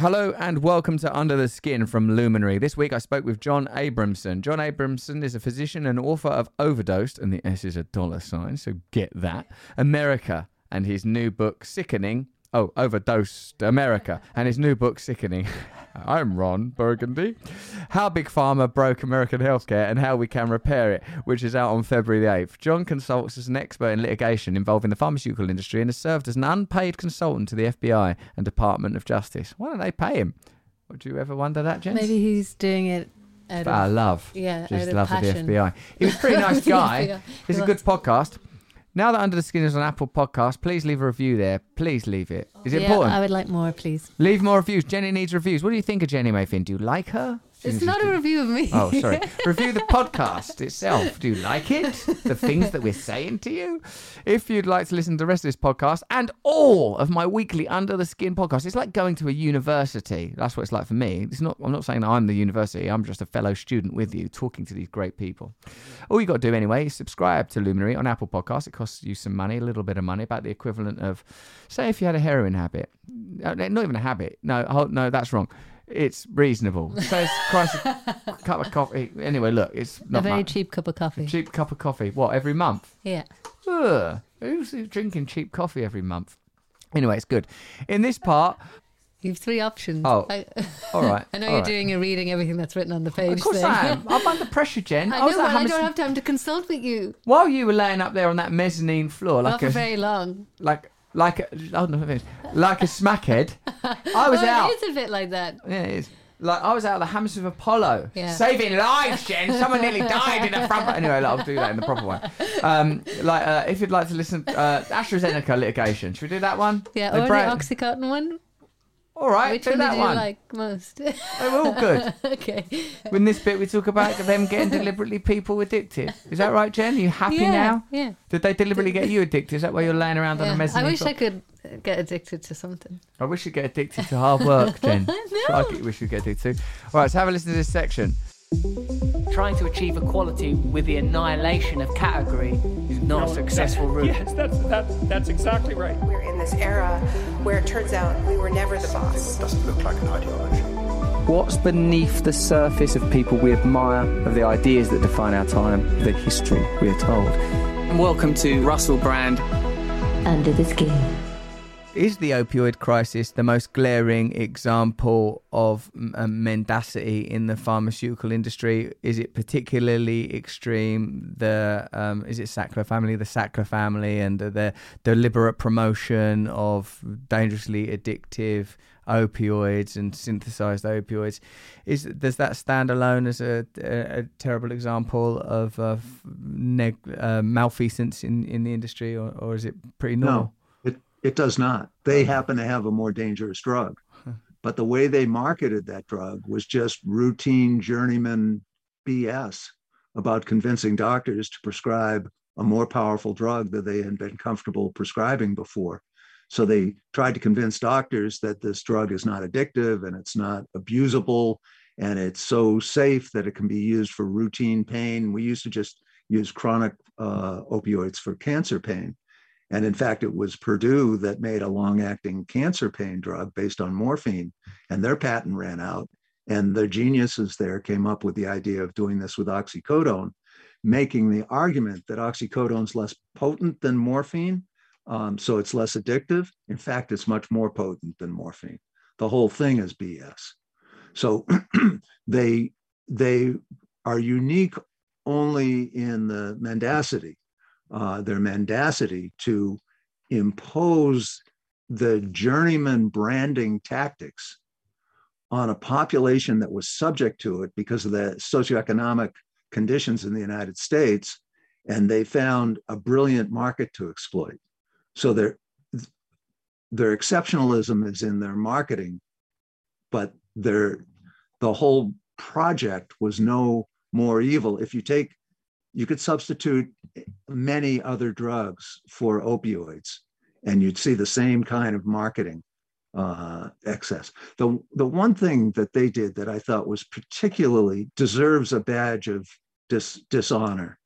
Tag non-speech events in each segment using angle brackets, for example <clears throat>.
Hello and welcome to Under the Skin from Luminary. This week I spoke with John Abramson. John Abramson is a physician and author of Overdosed, and the S is a dollar sign, so get that. America, and his new book, Sickening. Oh, Overdosed America, and his new book, Sickening. <laughs> I'm Ron Burgundy. How Big Pharma broke American healthcare and how we can repair it, which is out on February the 8th. John consults as an expert in litigation involving the pharmaceutical industry and has served as an unpaid consultant to the FBI and Department of Justice. Why don't they pay him? Would you ever wonder that, Jen? Maybe he's doing it out of love. yeah, Just out of love passion. the FBI. He was a pretty <laughs> nice guy. It's a good podcast. Now that Under the Skin is on Apple Podcast, please leave a review there. Please leave it. Is it yeah, important? I would like more, please. Leave more reviews. Jenny needs reviews. What do you think of Jenny Mayfin? Do you like her? It's not a review of me. Oh, sorry. <laughs> Review the podcast itself. Do you like it? The things that we're saying to you? If you'd like to listen to the rest of this podcast and all of my weekly Under the Skin podcast, it's like going to a university. That's what it's like for me. It's not. I'm not saying I'm the university. I'm just a fellow student with you, talking to these great people. All you got to do anyway is subscribe to Luminary on Apple Podcasts. It costs you some money, a little bit of money, about the equivalent of, say, if you had a heroin habit. Uh, Not even a habit. No, no, that's wrong. It's reasonable. So it's Christ, a <laughs> cup of coffee. Anyway, look, it's a very much. cheap cup of coffee. cheap cup of coffee. What every month? Yeah. Ugh, who's drinking cheap coffee every month? Anyway, it's good. In this part, You have three options. Oh, I, all right. <laughs> I know you're right. doing you're reading everything that's written on the page. Of course thing. I am. <laughs> I'm under pressure, Jen. I know, I don't have time to consult with you. While you were laying up there on that mezzanine floor, Not like for a very long. like like a, oh, no. Like a smackhead, I was <laughs> oh, out. It is a bit like that. Yeah, it is. Like I was out of the Hammersmith Apollo, Yeah. saving lives, Jen. Someone nearly died in the front. Anyway, like, I'll do that in the proper way. Um, like uh, if you'd like to listen, uh, AstraZeneca litigation. Should we do that one? Yeah, They or the Oxycontin one. All right, Which do one that did you one. like most? They're all good. <laughs> okay. In this bit, we talk about them getting deliberately people addicted. Is that right, Jen? Are you happy yeah, now? Yeah. Did they deliberately get you addicted? Is that why you're laying around on yeah. a mezzanine? I wish floor? I could uh, get addicted to something. I wish you'd get addicted to hard work, <laughs> Jen. That's what I wish you'd get addicted to. All right, so have a listen to this section. Trying to achieve equality with the annihilation of category is not a successful <laughs> route. Yes, that's, that's, that's exactly right. We're in this era where it turns out we were never the boss. doesn't look like an ideology. What's beneath the surface of people we admire, of the ideas that define our time, the history we are told? Welcome to Russell Brand. Under the Skin. Is the opioid crisis the most glaring example of um, mendacity in the pharmaceutical industry? Is it particularly extreme? The um, is it Sackler family, the Sackler family, and the, the deliberate promotion of dangerously addictive opioids and synthesized opioids? Is does that stand alone as a, a, a terrible example of, of neg, uh, malfeasance in, in the industry, or, or is it pretty normal? No, it, does not. They happen to have a more dangerous drug. But the way they marketed that drug was just routine journeyman BS about convincing doctors to prescribe a more powerful drug that they had been comfortable prescribing before. So they tried to convince doctors that this drug is not addictive and it's not abusable and it's so safe that it can be used for routine pain. We used to just use chronic uh, opioids for cancer pain. And in fact, it was Purdue that made a long acting cancer pain drug based on morphine, and their patent ran out. And the geniuses there came up with the idea of doing this with oxycodone, making the argument that oxycodone's less potent than morphine, um, so it's less addictive. In fact, it's much more potent than morphine. The whole thing is BS. So <clears throat> they they are unique only in the mendacity uh, their mendacity to impose the journeyman branding tactics on a population that was subject to it because of the socioeconomic conditions in the United States, and they found a brilliant market to exploit. So their their exceptionalism is in their marketing, but their the whole project was no more evil. If you take you could substitute many other drugs for opioids and you'd see the same kind of marketing uh, excess. The, the one thing that they did that I thought was particularly deserves a badge of dis, dishonor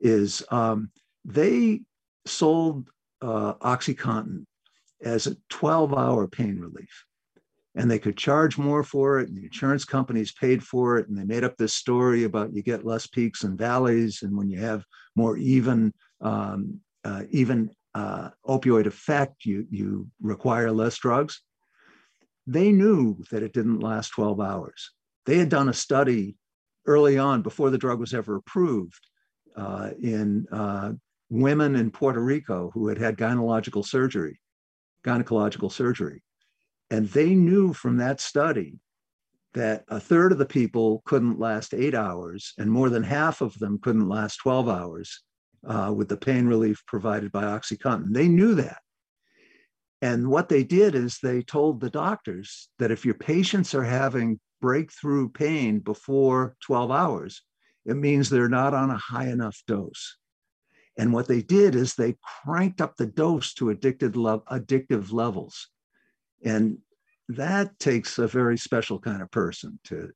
is um, they sold uh, OxyContin as a 12 hour pain relief. and they could charge more for it and the insurance companies paid for it and they made up this story about you get less peaks and valleys and when you have more even um, uh, even uh, opioid effect you you require less drugs. They knew that it didn't last 12 hours. They had done a study early on before the drug was ever approved uh, in uh, women in puerto rico who had had gynecological surgery gynecological surgery. And they knew from that study that a third of the people couldn't last eight hours, and more than half of them couldn't last 12 hours uh, with the pain relief provided by OxyContin. They knew that. And what they did is they told the doctors that if your patients are having breakthrough pain before 12 hours, it means they're not on a high enough dose. And what they did is they cranked up the dose to addicted addictive levels. And that takes a very special kind of person to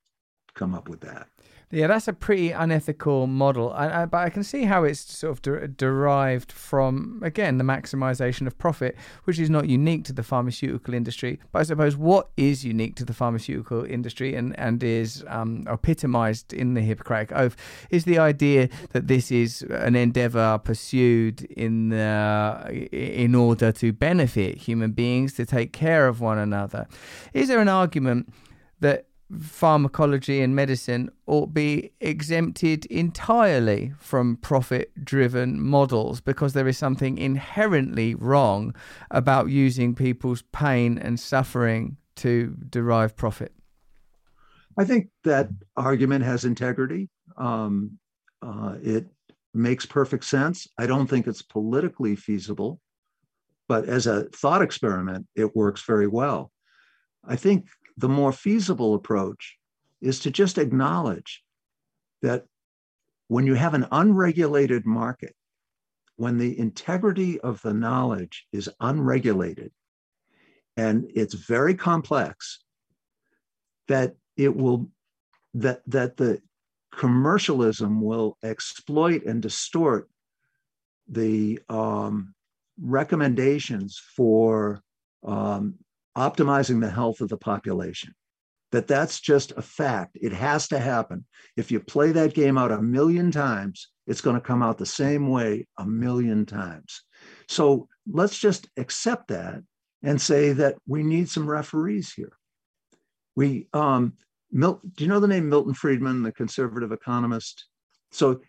come up with that. Yeah, that's a pretty unethical model, I, I, but I can see how it's sort of de- derived from again the maximization of profit, which is not unique to the pharmaceutical industry. But I suppose what is unique to the pharmaceutical industry and and is um, epitomized in the Hippocratic Oath is the idea that this is an endeavor pursued in the, in order to benefit human beings to take care of one another. Is there an argument that pharmacology and medicine ought be exempted entirely from profit driven models because there is something inherently wrong about using people's pain and suffering to derive profit. I think that argument has integrity. Um, uh, it makes perfect sense. I don't think it's politically feasible, but as a thought experiment, it works very well. I think the more feasible approach is to just acknowledge that when you have an unregulated market, when the integrity of the knowledge is unregulated and it's very complex, that it will that that the commercialism will exploit and distort the um, recommendations for um, optimizing the health of the population. That that's just a fact. It has to happen. If you play that game out a million times, it's going to come out the same way a million times. So let's just accept that and say that we need some referees here. We, um, Mil- do you know the name Milton Friedman, the conservative economist? So,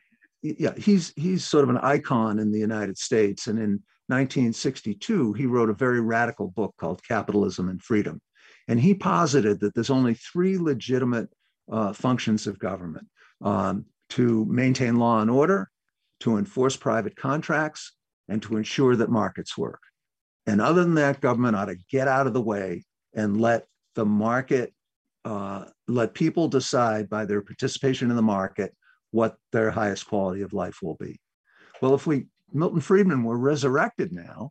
yeah, he's he's sort of an icon in the United States, and in 1962, he wrote a very radical book called Capitalism and Freedom. And he posited that there's only three legitimate uh, functions of government um, to maintain law and order, to enforce private contracts, and to ensure that markets work. And other than that, government ought to get out of the way and let the market, uh, let people decide by their participation in the market what their highest quality of life will be. Well, if we Milton Friedman were resurrected now,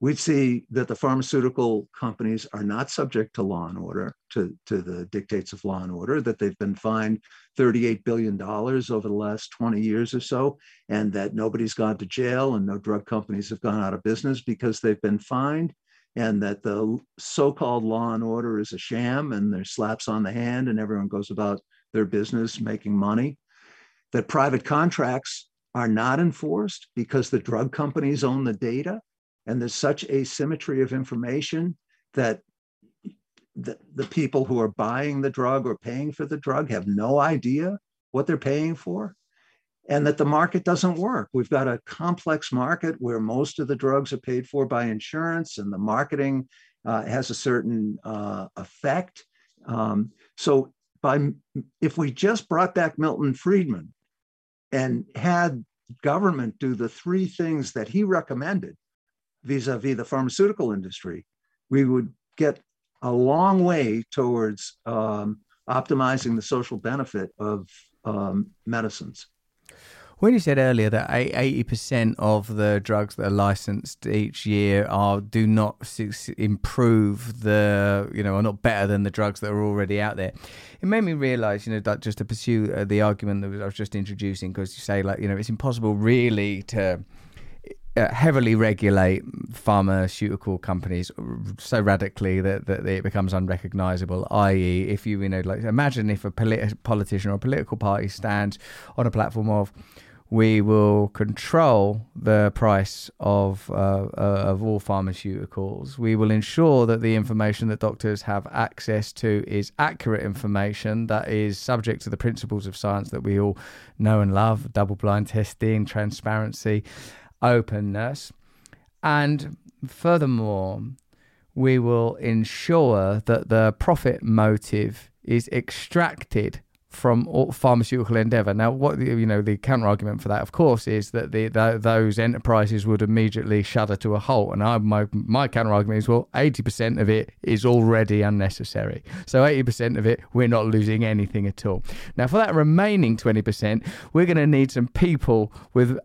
we'd see that the pharmaceutical companies are not subject to law and order, to, to the dictates of law and order, that they've been fined $38 billion over the last 20 years or so, and that nobody's gone to jail and no drug companies have gone out of business because they've been fined, and that the so called law and order is a sham and there's slaps on the hand and everyone goes about their business making money. That private contracts are not enforced because the drug companies own the data and there's such asymmetry of information that the, the people who are buying the drug or paying for the drug have no idea what they're paying for and that the market doesn't work. We've got a complex market where most of the drugs are paid for by insurance and the marketing uh, has a certain uh, effect. Um, so by if we just brought back Milton Friedman and had government do the three things that he recommended vis-a-vis the pharmaceutical industry, we would get a long way towards um, optimizing the social benefit of um, medicines. When you said earlier that eighty percent of the drugs that are licensed each year are do not improve the you know are not better than the drugs that are already out there, it made me realise you know that just to pursue uh, the argument that I was just introducing because you say like you know it's impossible really to uh, heavily regulate pharmaceutical companies so radically that, that it becomes unrecognizable. I.e., if you you know like imagine if a polit- politician or a political party stands on a platform of we will control the price of uh, uh, of all pharmaceuticals. We will ensure that the information that doctors have access to is accurate information that is subject to the principles of science that we all know and love: double-blind testing, transparency, openness, and furthermore, we will ensure that the profit motive is extracted from pharmaceutical endeavor. Now, what you know, the counter argument for that, of course, is that the, the those enterprises would immediately shudder to a halt. And I, my my counter argument is, well, eighty percent of it is already unnecessary. So eighty percent of it, we're not losing anything at all. Now, for that remaining twenty percent, we're going to need some people with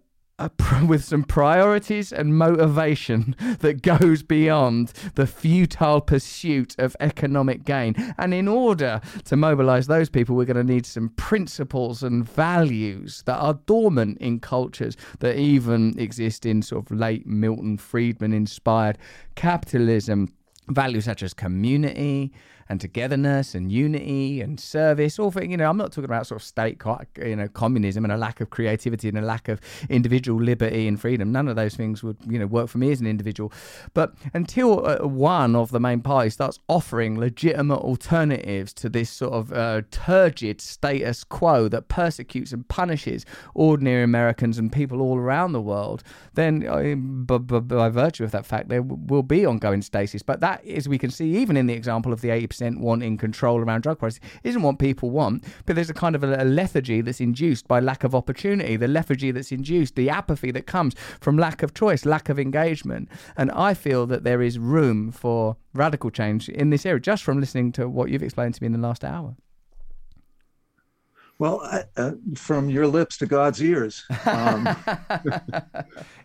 <laughs> with some priorities and motivation that goes beyond the futile pursuit of economic gain. And in order to mobilize those people, we're going to need some principles and values that are dormant in cultures that even exist in sort of late Milton Friedman inspired capitalism. Values such as community and togetherness and unity and service. All thing, you know, I'm not talking about sort of state, you know, communism and a lack of creativity and a lack of individual liberty and freedom. None of those things would, you know, work for me as an individual. But until uh, one of the main parties starts offering legitimate alternatives to this sort of uh, turgid status quo that persecutes and punishes ordinary Americans and people all around the world, then uh, b- b- by virtue of that fact, there will be ongoing stasis. But that, as we can see, even in the example of the 80% wanting control around drug prices, isn't what people want. But there's a kind of a, a lethargy that's induced by lack of opportunity, the lethargy that's induced, the apathy that comes from lack of choice, lack of engagement. And I feel that there is room for radical change in this area just from listening to what you've explained to me in the last hour. Well, I, uh, from your lips to God's ears. Um, <laughs>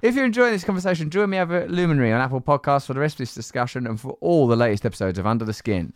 If you're enjoying this conversation, join me over at Luminary on Apple Podcasts for the rest of this discussion and for all the latest episodes of Under the Skin.